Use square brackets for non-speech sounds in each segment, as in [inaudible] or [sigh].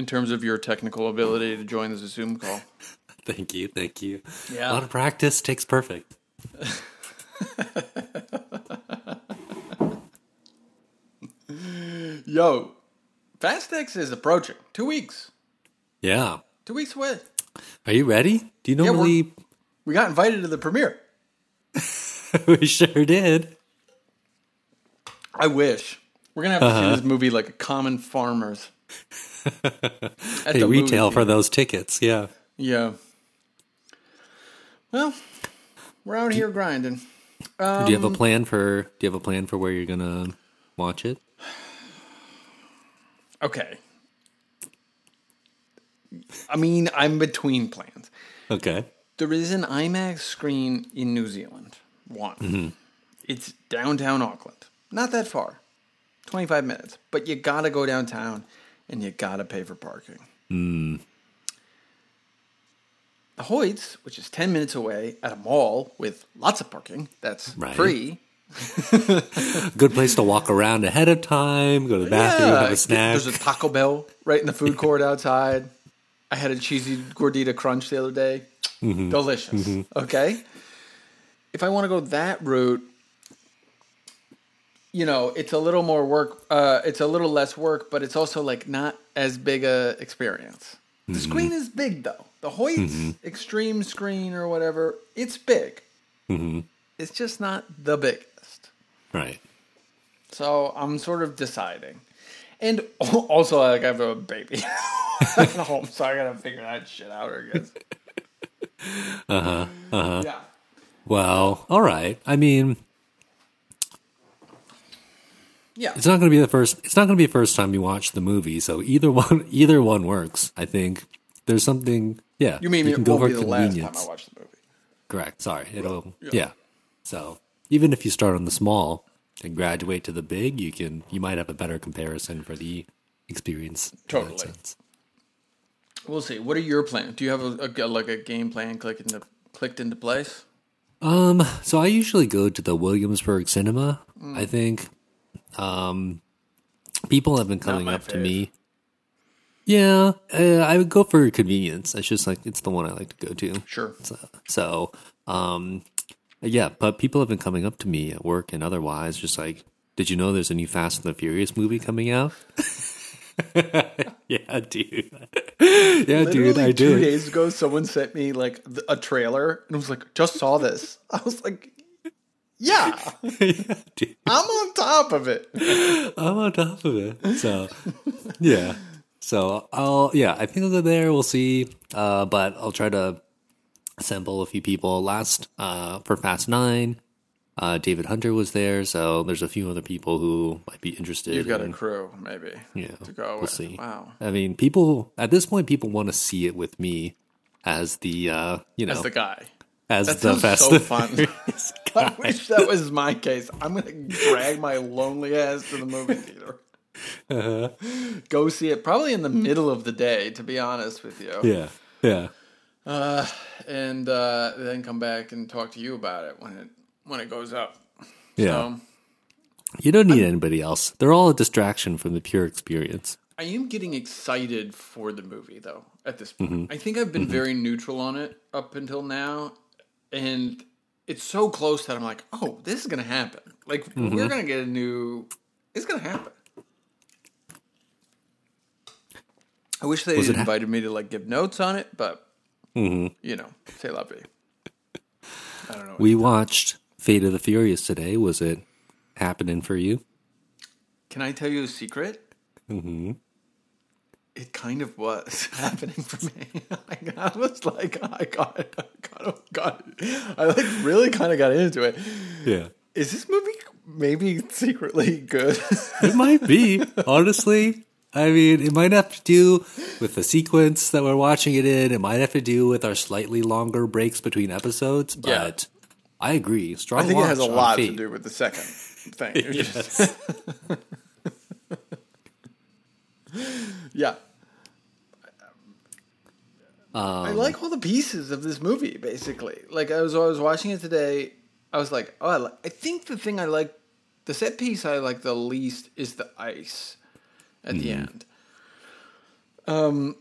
in terms of your technical ability to join this Zoom call. [laughs] Thank you, thank you. Yeah. A lot of practice takes perfect. [laughs] Yo, Fast X is approaching. Two weeks. Yeah. Two weeks away. Are you ready? Do you normally? We got invited to the premiere. [laughs] we sure did. I wish. We're gonna have to see uh-huh. this movie like a common farmers. At Hey, the retail for those tickets. Yeah. Yeah. Well, we're out here grinding. do you have a um, plan for? Do you have a plan for where you're gonna watch it? Okay. I mean, I'm between plans. Okay. There is an IMAX screen in New Zealand. One. Mm-hmm. It's downtown Auckland. Not that far. 25 minutes. But you gotta go downtown and you gotta pay for parking. The Hoyts, which is 10 minutes away at a mall with lots of parking, that's Right. free. [laughs] Good place to walk around ahead of time. Go to the bathroom, have a snack. There's a Taco Bell right in the food [laughs] court outside. I had a cheesy gordita crunch the other day. Mm-hmm. Delicious. Okay. If I want to go that route, you know, it's a little more work. Uh, it's a little less work, but it's also like not as big a experience. The Mm-hmm. screen is big though. The Hoyt's extreme screen or whatever, it's big. Mm-hmm. It's just not the biggest. right. So I'm sort of deciding. And [laughs] also, like, I have a baby at [laughs] home, [laughs] so I gotta figure that shit out, I guess. Uh huh. Uh huh. Yeah. Well, all right. I mean, Yeah. it's not going to be the first. It's not going to be the first time you watch the movie. So either [laughs] one, either one works. I think there's something. Yeah, You mean it can go won't for be the last time convenience. I watch the movie? Correct. Sorry. It'll. Yeah. Yeah. So even if you start on the small and graduate to the big, you can. You might have a better comparison for the experience. Totally. We'll see. What are your plans? Do you have a, a like a game plan clicked into clicked into place? Um, so I usually go to the Williamsburg Cinema. Mm. I think. Um, people have been coming up to me. Yeah, uh, I would go for convenience. It's just like it's the one I like to go to. Sure. So, so um, yeah, but people have been coming up to me at work and otherwise, just like, did you know there's a new Fast and the Furious movie coming out? [laughs] yeah, dude. yeah, dude, Literally I two did. days ago, someone sent me like a trailer, and I was like, "Just saw this." [laughs] I was like, "Yeah, [laughs] yeah. I'm on top of it." [laughs] I'm on top of it. So, yeah. So I'll yeah, I think I'll go there. We'll see. Uh, but I'll try to assemble a few people. Last uh, for Fast Nine, uh, David Hunter was there. So there's a few other people who might be interested. You've got a crew, maybe. yeah, to go. We'll with. see. Wow. I mean, people at this point, people want to see it with me as the uh, you know As the guy. As That the Fast so [laughs] fun. [laughs] I wish that was my case. I'm gonna drag my lonely ass to the movie theater. Uh-huh. Go see it probably in the middle of the day, to be honest with you. Yeah, yeah. And uh, then come back and talk to you about it when it when it goes up. Yeah. So, You don't need anybody else. They're all a distraction from the pure experience. I am getting excited for the movie though. At this point, Mm-hmm. I think I've been very neutral on it up until now, and it's so close that I'm like, oh, this is gonna happen. Like Mm-hmm. we're gonna get a new. It's gonna happen. I wish they ha- invited me to like give notes on it, but Mm-hmm. you know, say la vie. I don't know. We watched Fate of the Furious today. Was it happening for you? Can I tell you a secret? Mm-hmm. It kind of was [laughs] [laughs] happening for me. [laughs] Like, I was like, I got it. I got it. Got it. I like really kind of got into it. Yeah. Is this movie maybe secretly good? It might be, honestly. I mean, it might have to do with the sequence that we're watching it in. It might have to do with our slightly longer breaks between episodes, Yeah. but I agree. Strong I think it has a lot to do with the second thing. It was just- Yes. Yeah. Um, I like all the pieces of this movie, basically. Like I was, I was watching it today. I was like, oh, I, I think the thing I like, the set piece I like the least is the ice at the end. Um,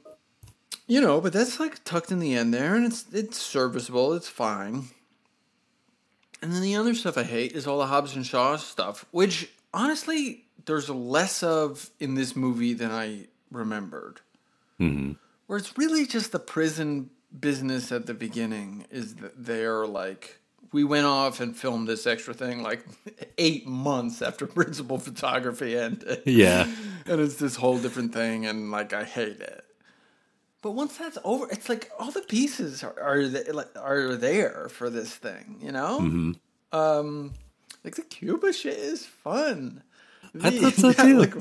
you know, but that's like tucked in the end there, and it's it's serviceable. It's fine. And then the other stuff I hate is all the Hobbs and Shaw stuff, which honestly there's less of in this movie than I remembered. Mm-hmm. Where it's really just the prison business at the beginning is that they're like we went off and filmed this extra thing like [laughs] eight months after [laughs] principal photography ended. Yeah. [laughs] and it's this whole different thing, and like I hate it. But once that's over, it's like all the pieces are are, like, are there for this thing, you know. Mm-hmm. Um, like the Cuba shit is fun. I thought so too. like,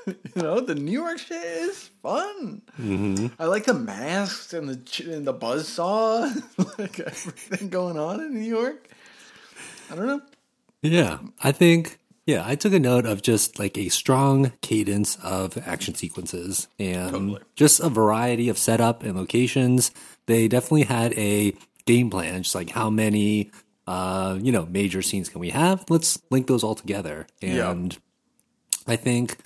[laughs] you know, the New York shit is fun. Mm-hmm. I like the masks and the ch- and the buzz saw, [laughs] like everything going on in New York. I don't know. Yeah, I think yeah, I took a note of just like a strong cadence of action sequences and Totally. just a variety of setup and locations. They definitely had a game plan, just like how many uh, you know, major scenes can we have? Let's link those all together. Yeah. And I think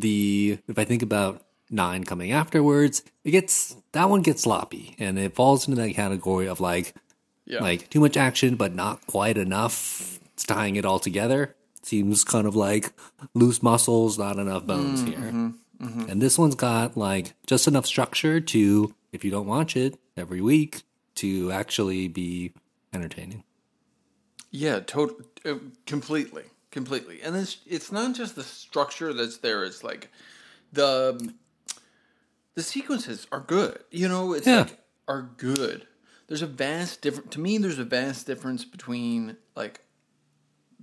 the if I think about nine coming afterwards, it gets that one gets sloppy and it falls into that category of like Yeah, like too much action but not quite enough. It's tying it all together. Seems kind of like loose muscles not enough bones mm, here. Mm-hmm, mm-hmm. and this one's got like just enough structure to if you don't watch it every week to actually be entertaining. Yeah, totally, uh, completely, completely. And it's it's not just the structure that's there. It's like the the sequences are good. You know, it's Yeah. like are good. There's a vast difference. To me, there's a vast difference between like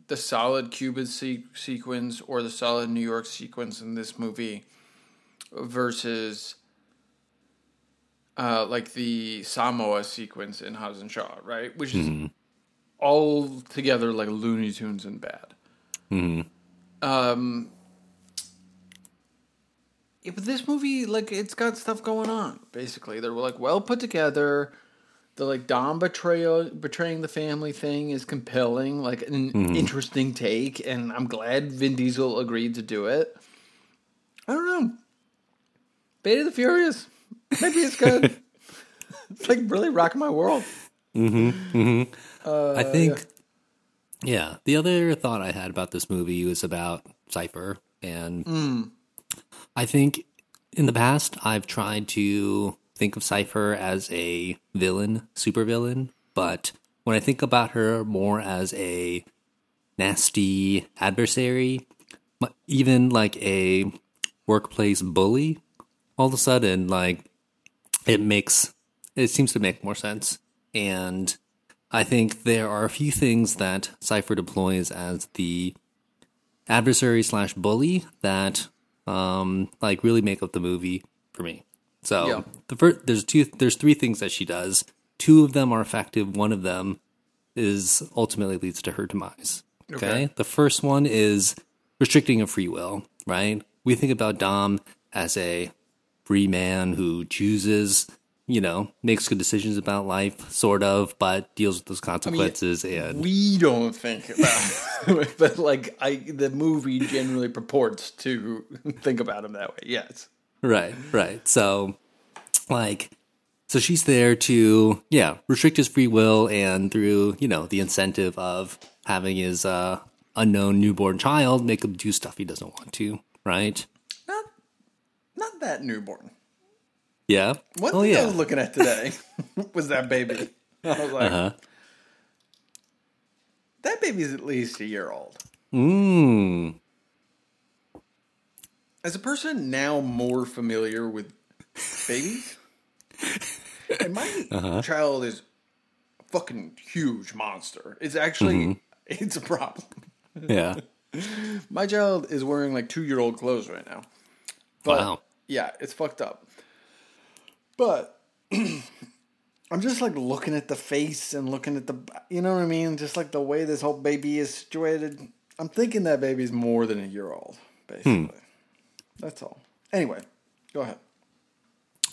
the solid Cuban se- sequence or the solid New York sequence in this movie versus uh, like the Samoa sequence in Hobbs and Shaw, right? Which is all together like Looney Tunes and bad. Um, yeah, but this movie, like, it's got stuff going on. Basically, they're like well put together. The like Dom betrayal betraying the family thing is compelling, like an interesting take, and I'm glad Vin Diesel agreed to do it. I don't know. Beta the Furious, maybe it's good. [laughs] it's like really rocking my world. Mm hmm. Mm hmm. I think, yeah. The other thought I had about this movie was about Cipher, and hmm. I think in the past I've tried to think of Cipher as a villain, supervillain, but when I think about her more as a nasty adversary, even like a workplace bully, all of a sudden, like it makes it seems to make more sense. And I think there are a few things that Cipher deploys as the adversary slash bully that um like really make up the movie for me. So Yeah. the first there's two there's three things that she does. Two of them are effective. One of them is ultimately leads to her demise. Okay. Okay. The first one is restricting a free will, right? We think about Dom as a free man who chooses, you know, makes good decisions about life, sort of, but deals with those consequences and We don't think about it, [laughs] but like I, the movie generally purports to think about him that way. Yes. Right, right. So, like, so she's there to, yeah, restrict his free will and through, you know, the incentive of having his uh, unknown newborn child make him do stuff he doesn't want to, right? Not, not that newborn. Yeah. One oh, thing I was looking at today [laughs] was that baby. I was like, Uh-huh. that baby's at least a year old. Mmm. As a person now more familiar with babies, [laughs] and my Uh-huh. child is a fucking huge monster. It's actually Mm-hmm. [laughs] it's a problem. Yeah. My child is wearing like two year old clothes right now. But, Wow. Yeah, it's fucked up. But [clears throat] I'm just like looking at the face and looking at the, you know what I mean? Just like the way this whole baby is situated. I'm thinking that baby's more than a year old, basically. Hmm. That's all. Anyway, go ahead.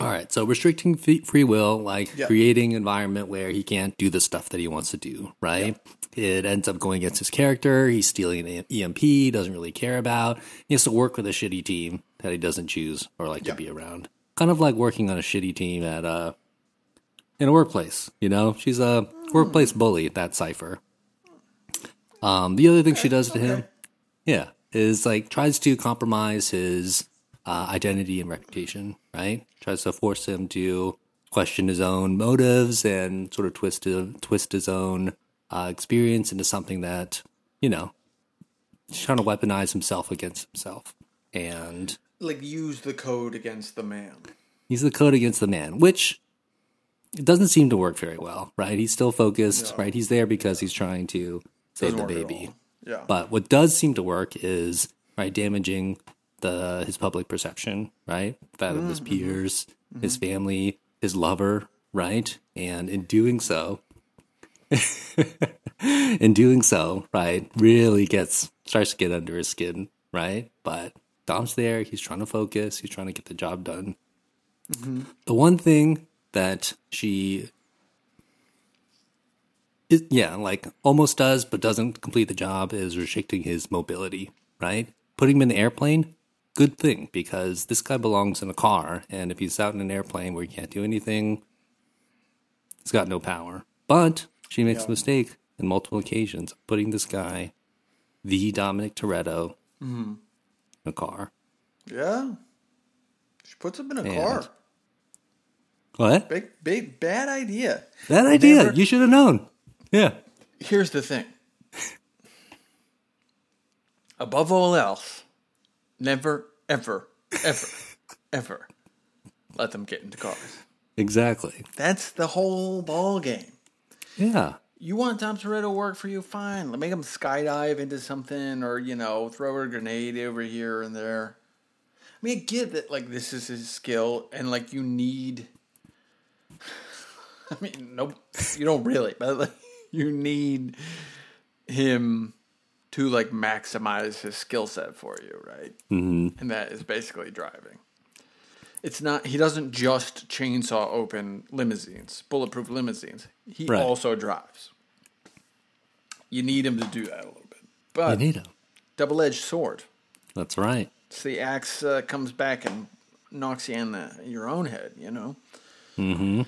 All right, so restricting free will, like Yeah. creating an environment where he can't do the stuff that he wants to do, right? It ends up going against his character. He's stealing an EMP, doesn't really care about. He has to work with a shitty team that he doesn't choose or like Yeah. to be around. Kind of like working on a shitty team at uh in a workplace, you know? She's a workplace bully, that Cipher. Um, the other thing she does to him, yeah, is like tries to compromise his uh, identity and reputation, right? Tries to force him to question his own motives and sort of twist his, twist his own uh, experience into something that you know, he's trying to weaponize himself against himself, and Like use the code against the man. he's the code against the man, which it doesn't seem to work very well, right? He's still focused, right? He's there because he's trying to save the baby. Yeah. But what does seem to work is right damaging the his public perception, right? That of his Mm-hmm. peers, his family, his lover, right? And in doing so, [laughs] in doing so, right, really gets starts to get under his skin, right? But Dom's there. He's trying to focus. He's trying to get the job done. Mm-hmm. The one thing that she it, yeah, like almost does, but doesn't complete the job is restricting his mobility, right? Putting him in the airplane, good thing, because this guy belongs in a car, and if he's out in an airplane where he can't do anything, he's got no power. But she makes a mistake in multiple occasions, putting this guy, the Dominic Toretto, in a car. Yeah. She puts him in a And- car. What? Big, big, bad idea. That idea, Never- you should have known. Yeah. Here's the thing. Above all else, never, ever, ever, [laughs] ever let them get into cars. Exactly. That's the whole ball game. Yeah. You want Dom Toretto to work for you? Fine. Let make him skydive into something, or you know, throw a grenade over here and there. I mean, I get that like this is his skill, and like you need. [laughs] I mean, nope, you don't really, but like [laughs] you need him to like maximize his skill set for you, right? Mm-hmm. And that is basically driving. It's not. He doesn't just chainsaw open limousines, bulletproof limousines. He Right. also drives. You need him to do that a little bit, You but need him. double-edged sword. That's right. So the axe uh, comes back and knocks you in the, your own head, you know. Mm-hmm.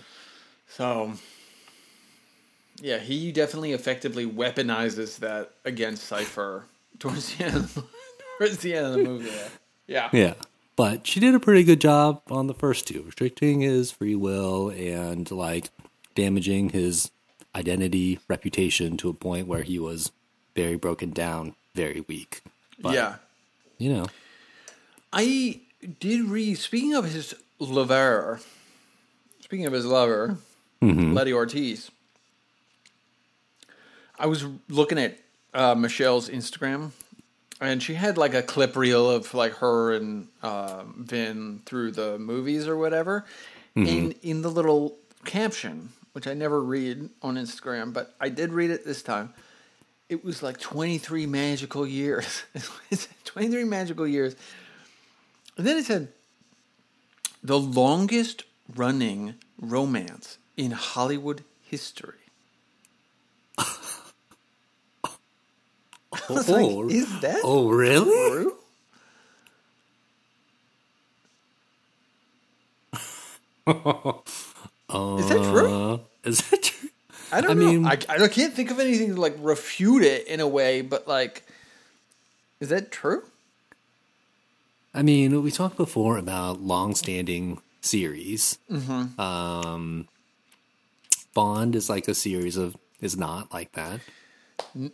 So, yeah, he definitely effectively weaponizes that against Cipher [laughs] towards the end. [laughs] towards the end of the movie. Yeah. yeah. Yeah. But she did a pretty good job on the first two, restricting his free will and like damaging his identity, reputation to a point where he was very broken down, very weak. But, yeah. You know. I did read. Speaking of his lover, speaking of his lover, Letty Ortiz. I was looking at uh, Michelle's Instagram, and she had like a clip reel of like her and um Vin through the movies or whatever. In in the little caption, which I never read on Instagram, but I did read it this time. It was like twenty three magical years. [laughs] twenty three magical years. And then it said, the longest running romance in Hollywood history. [laughs] Was like, Oh, is that oh, really? true? [laughs] is that true? Uh, is that true? I don't I know. mean- I, I can't think of anything to like refute it in a way, but like, is that true? I mean, we talked before about long-standing series. Um, Bond is like a series of is not like that.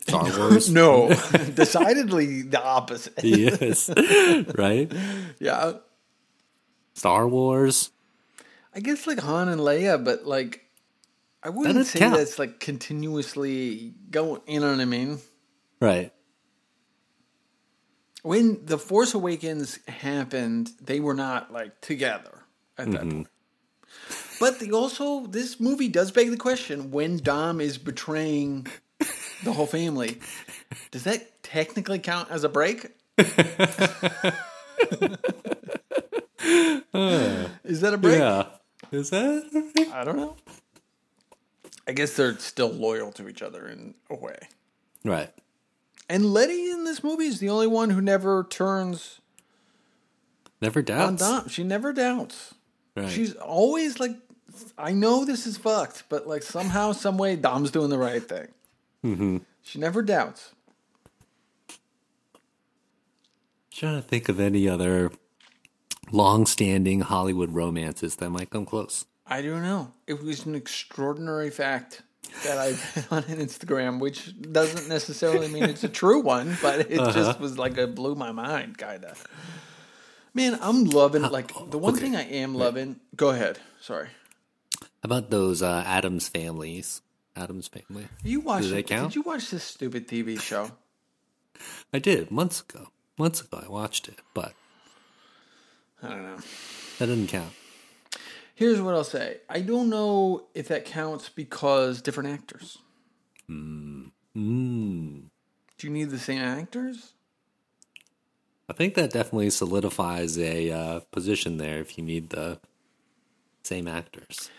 Star [laughs] Wars, No, [laughs] decidedly the opposite. yes, [laughs] right. yeah, Star Wars, I guess like Han and Leia, but like I wouldn't doesn't say count. that's like continuously going. You know what I mean? right? When the Force Awakens happened, they were not like together at that point. But they also, this movie does beg the question: when Dom is betraying the whole family, does that technically count as a break? [laughs] Is that a break? Yeah. Is that? a break? I don't know. I guess they're still loyal to each other in a way. Right. And Letty in this movie is the only one who never turns Never on doubts. Dom. She never doubts. Right. She's always like, I know this is fucked, but like somehow, some way, Dom's doing the right thing. Mm-hmm. She never doubts. I'm trying to think of any other long-standing Hollywood romances that might come close. I don't know. It was an extraordinary fact that I read on Instagram, which doesn't necessarily mean it's a true one, but it Uh-huh. just was like it blew my mind, kind of. Man, I'm loving like the one okay. thing I am loving. Go ahead. Sorry. How about those uh, Addams families? Addams family. You watched? count? Did you watch this stupid TV show? I did months ago. Months ago, I watched it, but I don't know. that doesn't count. Here's what I'll say. I don't know if that counts because different actors. Mm. Do you need the same actors? I think that definitely solidifies a uh, position there if you need the same actors.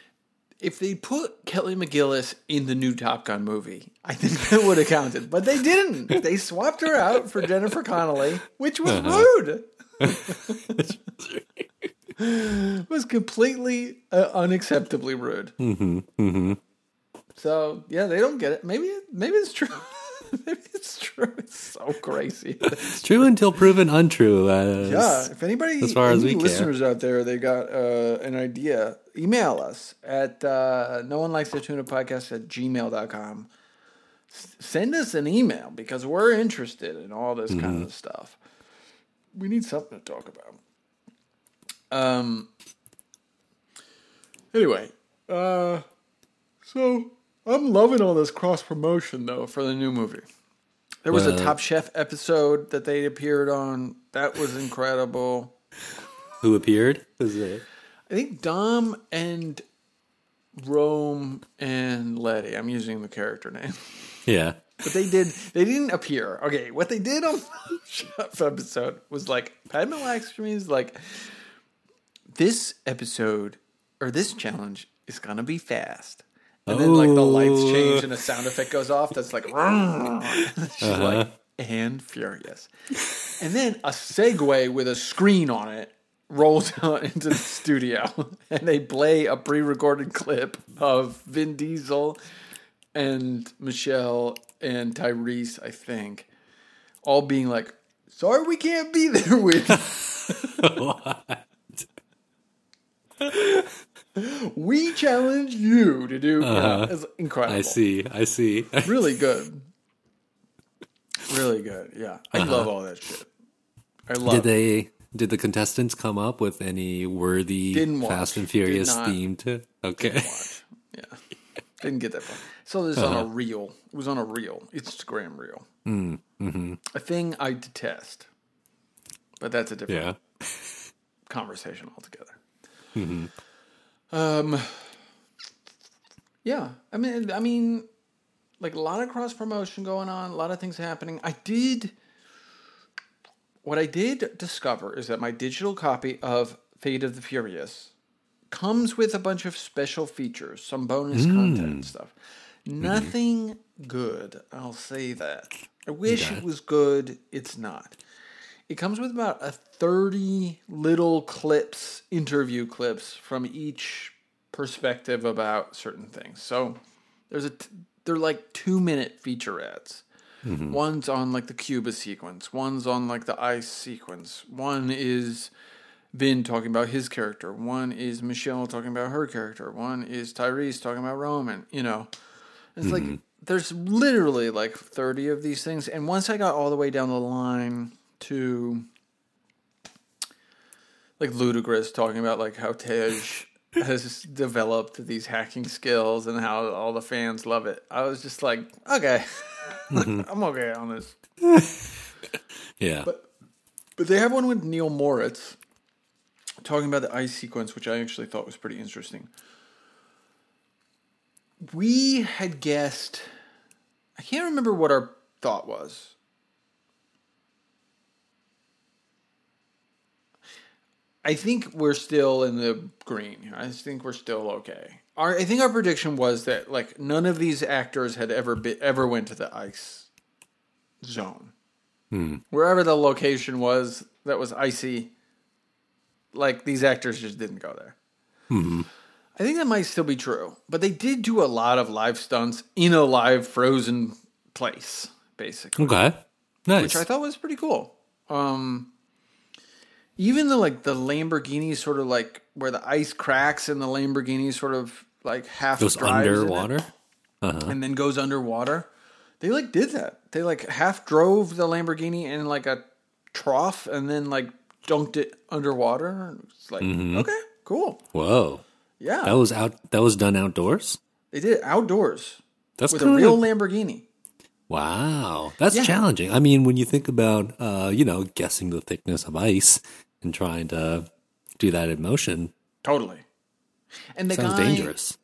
If they put Kelly McGillis in the new Top Gun movie, I think that would have counted. But they didn't. They swapped her out for Jennifer Connelly, which was rude. It [laughs] was completely uh, unacceptably rude. Mm-hmm, mm-hmm. So yeah, they don't get it. Maybe maybe it's true. [laughs] maybe it's true. It's so crazy. [laughs] True until proven untrue. As, Yeah, if anybody, as far as we care. listeners out there, they got uh, an idea, email us at uh, no one likes the tuna podcast at gmail.com. S- send us an email because we're interested in all this kind Mm-hmm. of stuff. We need something to talk about. Um. Anyway, uh, so I'm loving all this cross promotion though for the new movie. There was a Top Chef episode that they appeared on. That was incredible. Who appeared? Is it? I think Dom and Rome and Letty. I'm using the character name. Yeah. But they did they didn't appear. Okay, what they did on [laughs] the episode was like Padma is like this episode or this challenge is gonna be fast. And then like the lights change and a sound effect goes off that's like [laughs] she's uh-huh. like and furious. And then a Segway with a screen on it rolls [laughs] out into the studio and they play a pre-recorded clip of Vin Diesel and Michelle and Tyrese, I think, all being like, "Sorry, we can't be there with." you." [laughs] we challenge you to do. Uh-huh. Yeah, it's incredible. I see. I see. Really good. [laughs] Really good. Yeah, I uh-huh. love all that shit. I love. Did they? Did the contestants come up with any worthy. Fast and Furious themed? Okay. watch. [laughs] Yeah, didn't get that far. So this on a reel. It was on a reel, Instagram reel. Mm, mm-hmm. A thing I detest, but that's a different Yeah. conversation altogether. Um, yeah, I mean, I mean, like a lot of cross promotion going on, a lot of things happening. I did. What I did discover is that my digital copy of Fate of the Furious comes with a bunch of special features, some bonus hmm. content and stuff. Mm-hmm. Nothing good, I'll say that. I wish it was good, it's not. It comes with about a 30 little clips, interview clips from each perspective about certain things. So there's a t- they're like 2 minute feature ads. Mm-hmm. One's on like the Cuba sequence, one's on like the ice sequence. One is Vin talking about his character. One is Michelle talking about her character. One is Tyrese talking about Roman. You know, it's like mm-hmm. there's literally like 30 of these things. And once I got all the way down the line to like Ludacris talking about like how Tej [laughs] has developed these hacking skills and how all the fans love it, I was just like, okay, [laughs] mm-hmm. I'm okay on this. [laughs] Yeah. But, But they have one with Neil Moritz talking about the ice sequence, which I actually thought was pretty interesting. We had guessed, I can't remember what our thought was. I think we're still in the green. I think we're still okay. Our, I think our prediction was that like none of these actors had ever been, ever went to the ice zone. Hmm. Wherever the location was that was icy, like these actors just didn't go there. I think that might still be true, but they did do a lot of live stunts in a live frozen place, basically Okay. Nice. which I thought was pretty cool. Um, even the like the Lamborghini sort of like where the ice cracks and the Lamborghini sort of like half Goes drives in it underwater. and then goes underwater. They like did that. They like half drove the Lamborghini in like a trough and then like dunked it underwater. It's like okay, cool, Whoa. yeah. That was out. That was done outdoors. they did it outdoors That's with a real Lamborghini. Wow, that's Yeah. challenging. I mean, when you think about, uh, you know, guessing the thickness of ice and trying to do that in motion, Totally. And the sounds guy, dangerous.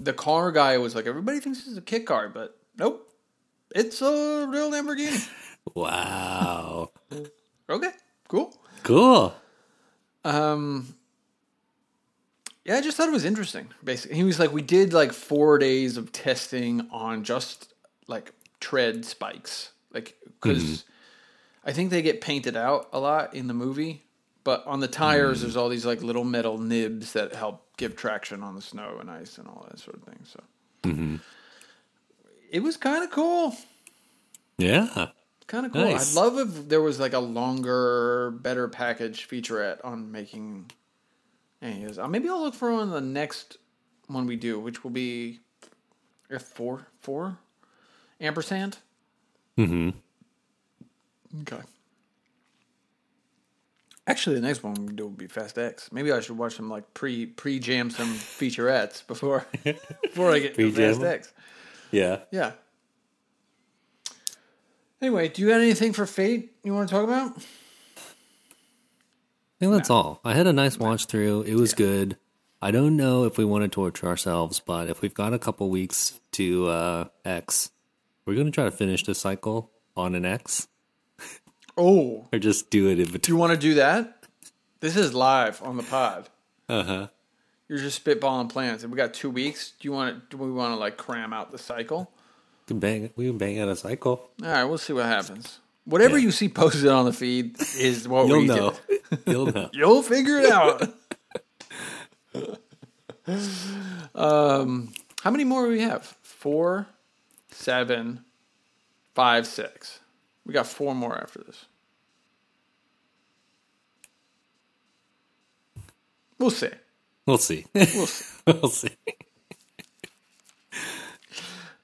the car guy was like, everybody thinks this is a kit car, but nope, it's a real Lamborghini. [laughs] Wow, okay, cool. Cool. Um, yeah, I just thought it was interesting. Basically, he was like, we did like four days of testing on just like tread spikes, like because mm-hmm. I think they get painted out a lot in the movie, but on the tires, mm. there's all these like little metal nibs that help give traction on the snow and ice and all that sort of thing. So mm-hmm. it was kind of cool. Yeah, Kind of cool. Nice. I'd love if there was like a longer, better package featurette on making any of this. Uh, Maybe I'll look for one the next one we do, which will be F four four ampersand. hmm Okay. Actually, the next one we do will be Fast X. Maybe I should watch some like pre pre jam some featurettes before [laughs] before I get to Fast? X. yeah. Yeah. Anyway, do you got anything for Fate you want to talk about? I think that's all. I had a nice watch through. It was good. I don't know if we want to torture ourselves, but if we've got a couple weeks to uh, X, we're going to try to finish this cycle on an X Oh, [laughs] or just do it in between. Do you want to do that? This is live on the pod. Uh huh. You're just spitballing plans, and we got two weeks. Do you want to? Do we want to like cram out the cycle? We can bang. We can bang out a cycle. All right, we'll see what happens. Whatever Yeah. you see posted on the feed is what You'll we know. did. [laughs] You'll know. You'll figure it out. [laughs] um, how many more do we have? Four, seven, five, six. We got four more after this. We'll see. We'll see. We'll see. [laughs] we'll see.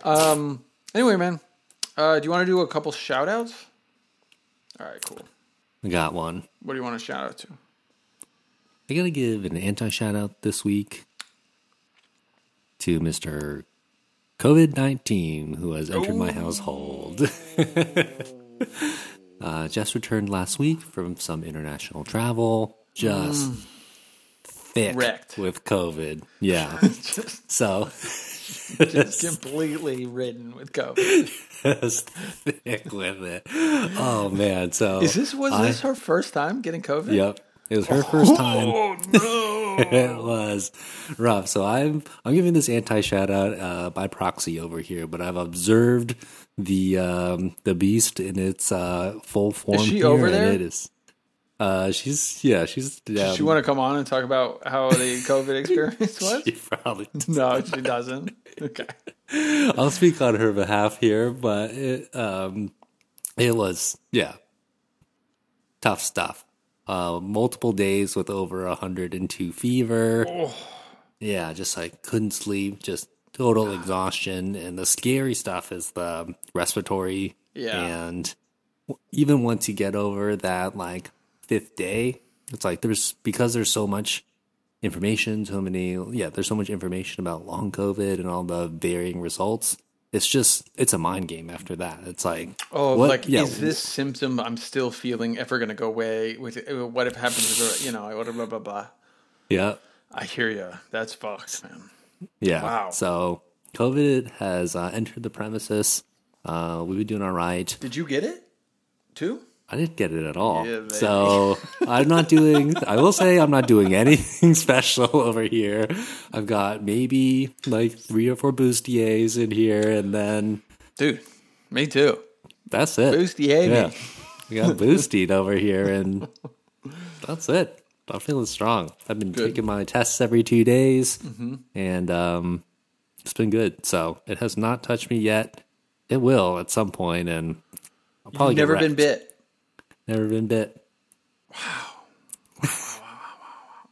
Um. Anyway, man, uh, do you want to do a couple shout outs? All right, cool. We got one. What do you want to shout out to? I gotta give an anti shout out this week to Mr. COVID 19 who has entered my household. [laughs] uh, just returned last week from some international travel. Just thick Wrecked. with COVID. Yeah. [laughs] just, so just [laughs] completely ridden with COVID. just thick with it. Oh man. So Is this was I- this her first time getting COVID? Yep. It was her first time. Oh no! [laughs] it was rough. So I'm I'm giving this anti shout out uh, by proxy over here, but I've observed the um, the beast in its uh, full form. Is she here, over there? It is. Uh, she's yeah, she's. Um, Does she want to come on and talk about how the [laughs] COVID experience was? she probably. [laughs] No, she doesn't. Okay. [laughs] I'll speak on her behalf here, but it um, it was yeah, tough stuff. Uh, multiple days with over 102 fever. Oh. Yeah, just like couldn't sleep, just total exhaustion. And the scary stuff is the respiratory. Yeah. And even once you get over that like fifth day, it's like there's because there's so much information, so many yeah, there's so much information about long COVID and all the varying results. It's just it's a mind game after that. It's like Oh, what- like yeah, is this symptom I'm still feeling ever going to go away? With uh, what if happened you know blah blah blah blah. yeah. I hear you. That's fucked, man. Yeah. Wow. So COVID has uh, entered the premises. Uh, we've been doing all right. Did you get it too? I didn't get it at all. Yeah, so I'm not doing. I will say I'm not doing [laughs] anything special over here. I've got maybe like three or four boosters in here, and then Dude, me too. that's it. Bustier me. Yeah, we got boosted over here, and that's it. I'm feeling strong. I've been Good. taking my tests every two days, and um, it's been good. So it has not touched me yet. It will at some point, and I'll probably You've never been bit. Never been bit. Wow.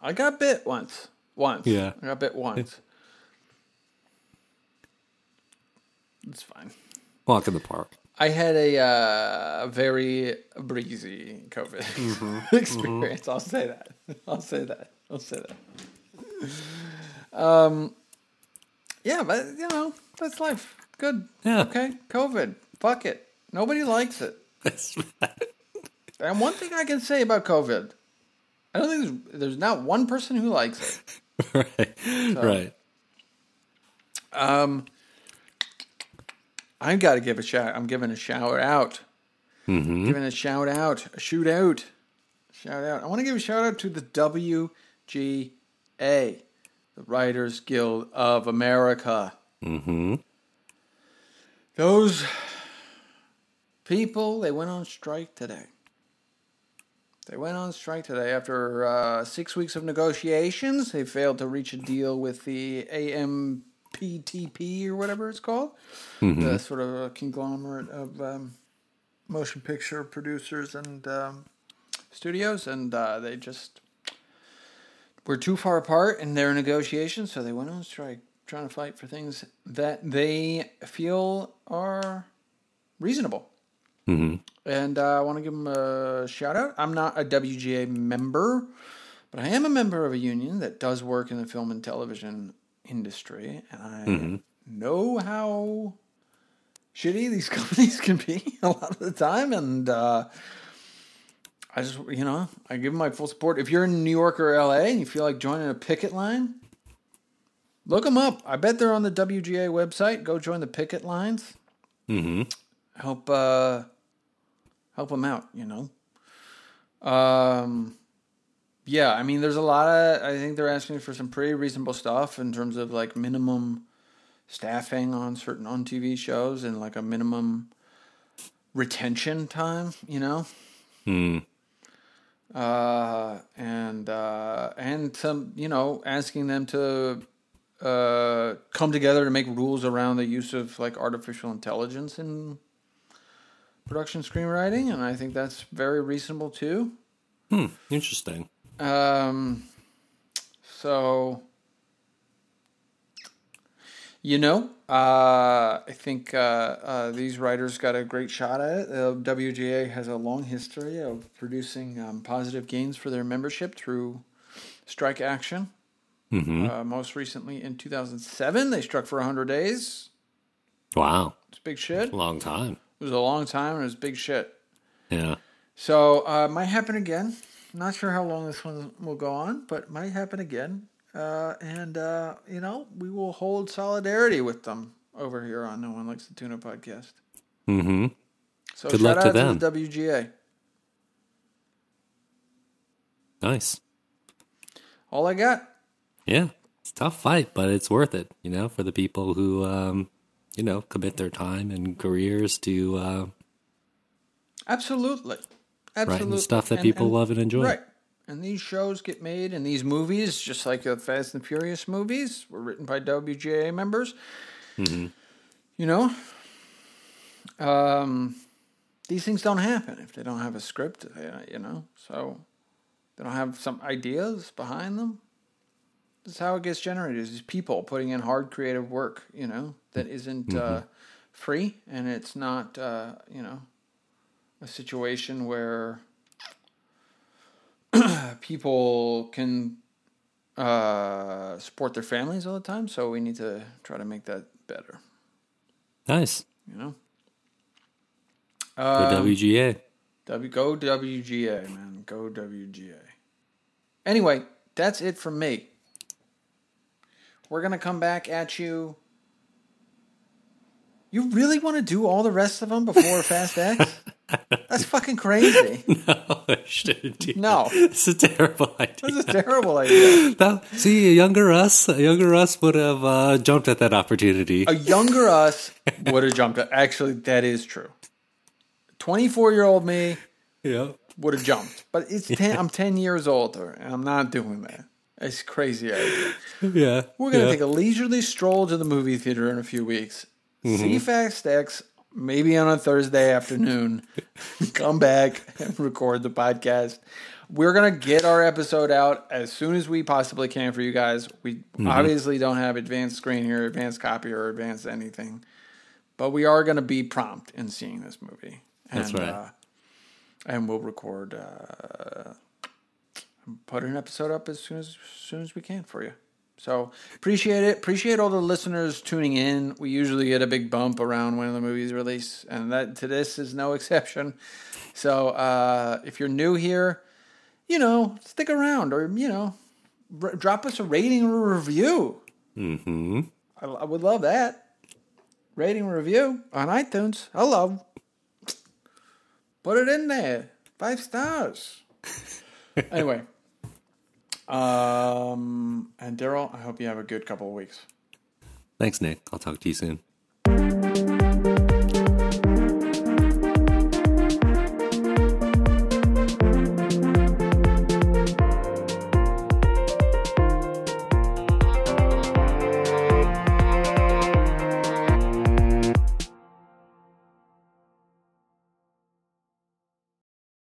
I got bit once. Once. Yeah. I got bit once. It's fine. Walk in the park. I had a uh, very breezy COVID [laughs] Mm-hmm. experience. I'll say that. I'll say that. I'll say that. Um, yeah, but you know that's life. Good. Yeah. Okay. COVID. Fuck it. Nobody likes it. [laughs] That's And one thing I can say about COVID, I don't think there's, there's not one person who likes it. [laughs] right. Right. Um, I've got to give a shout. I'm giving a shout out. Mm-hmm. Giving a shout out, a shoot out, shout out. I want to give a shout out to the WGA, the Writers Guild of America. Mm-hmm. Those people, they went on strike today. They went on strike today after uh, six weeks of negotiations. They failed to reach a deal with the AMPTP or whatever it's called, the sort of a conglomerate of um, motion picture producers and um, studios, and uh, they just were too far apart in their negotiations, so they went on strike, trying to fight for things that they feel are reasonable. Mm-hmm. And uh, I want to give them a shout out. I'm not a WGA member, but I am a member of a union that does work in the film and television industry. And I know how shitty these [laughs] companies can be a lot of the time. And uh, I just, you know, I give them my full support. If you're in New York or LA and you feel like joining a picket line, look them up. I bet they're on the WGA website. Go join the picket lines Mm-hmm. help uh help them out you know um yeah i mean there's a lot of i think they're asking for some pretty reasonable stuff in terms of like minimum staffing on certain on tv shows and like a minimum retention time you know Mm. uh and uh and some you know asking them to uh come together to make rules around the use of like artificial intelligence in production screenwriting and i think that's very reasonable too Hmm. Interesting. um so you know uh i think uh, uh these writers got a great shot at it uh, wga has a long history of producing um, positive gains for their membership through strike action Mm-hmm. uh, most recently in 2007 they struck for 100 days Wow. it's big shit it Long time. Was a long time and it was big shit Yeah. So uh, might happen again. Not sure how long this one will go on, but might happen again. Uh, and uh, you know, we will hold solidarity with them over here on No One Likes the Tuna podcast. Mm-hmm. So Good shout luck to out them. to the WGA. Nice. All I got. Yeah. It's a tough fight, but it's worth it, you know, for the people who um, you know, commit their time and careers to uh Absolutely. Absolutely. writing the stuff that And- people and- love and enjoy. Right. And these shows get made, and these movies, just like the Fast and Furious movies, were written by WGA members. Mm-hmm. You know, um, these things don't happen if they don't have a script. uh, You know, so they don't have some ideas behind them. This is how it gets generated. Is people putting in hard creative work. You know, that isn't uh, free, and it's not. Uh, you know, a situation where [clears throat] people can uh, support their families all the time. So we need to try to make that better. Nice. You know, The Um, WGA. W go WGA man, go WGA. Anyway, that's it from me. We're gonna come back at you. You really want to do all the rest of them before Fast X? [laughs] That's fucking crazy. [laughs] no, I shouldn't do No. that. It's a terrible [laughs] idea. That's a terrible idea. That- see, a younger us, a younger us would have uh, jumped at that opportunity. A younger us would have jumped. Actually, that is true. Twenty-four-year-old me yeah. would have jumped, but it's ten. I'm ten years older, and I'm not doing that. It's crazy idea. Yeah. We're gonna yeah. take a leisurely stroll to the movie theater in a few weeks. Mm-hmm. See Fast X, maybe on a Thursday afternoon. [laughs] Come back and record the podcast. We're gonna get our episode out as soon as we possibly can for you guys. We Mm-hmm. obviously don't have advanced screen here, advanced copy, or advanced anything, but we are gonna be prompt in seeing this movie. And, That's right. Uh, and we'll record, uh, put an episode up as soon as, as soon as we can for you. So appreciate it. Appreciate all the listeners tuning in. We usually get a big bump around when the movies release, and that to this is no exception. So uh, if you're new here, you know, stick around, or you know, r- drop us a rating or a review. Mm-hmm. I, I would love that. Rating review on iTunes. Hello. Put it in there. Five stars. [laughs] anyway. Um, and Daryl, I hope you have a good couple of weeks. Thanks, Nick. I'll talk to you soon.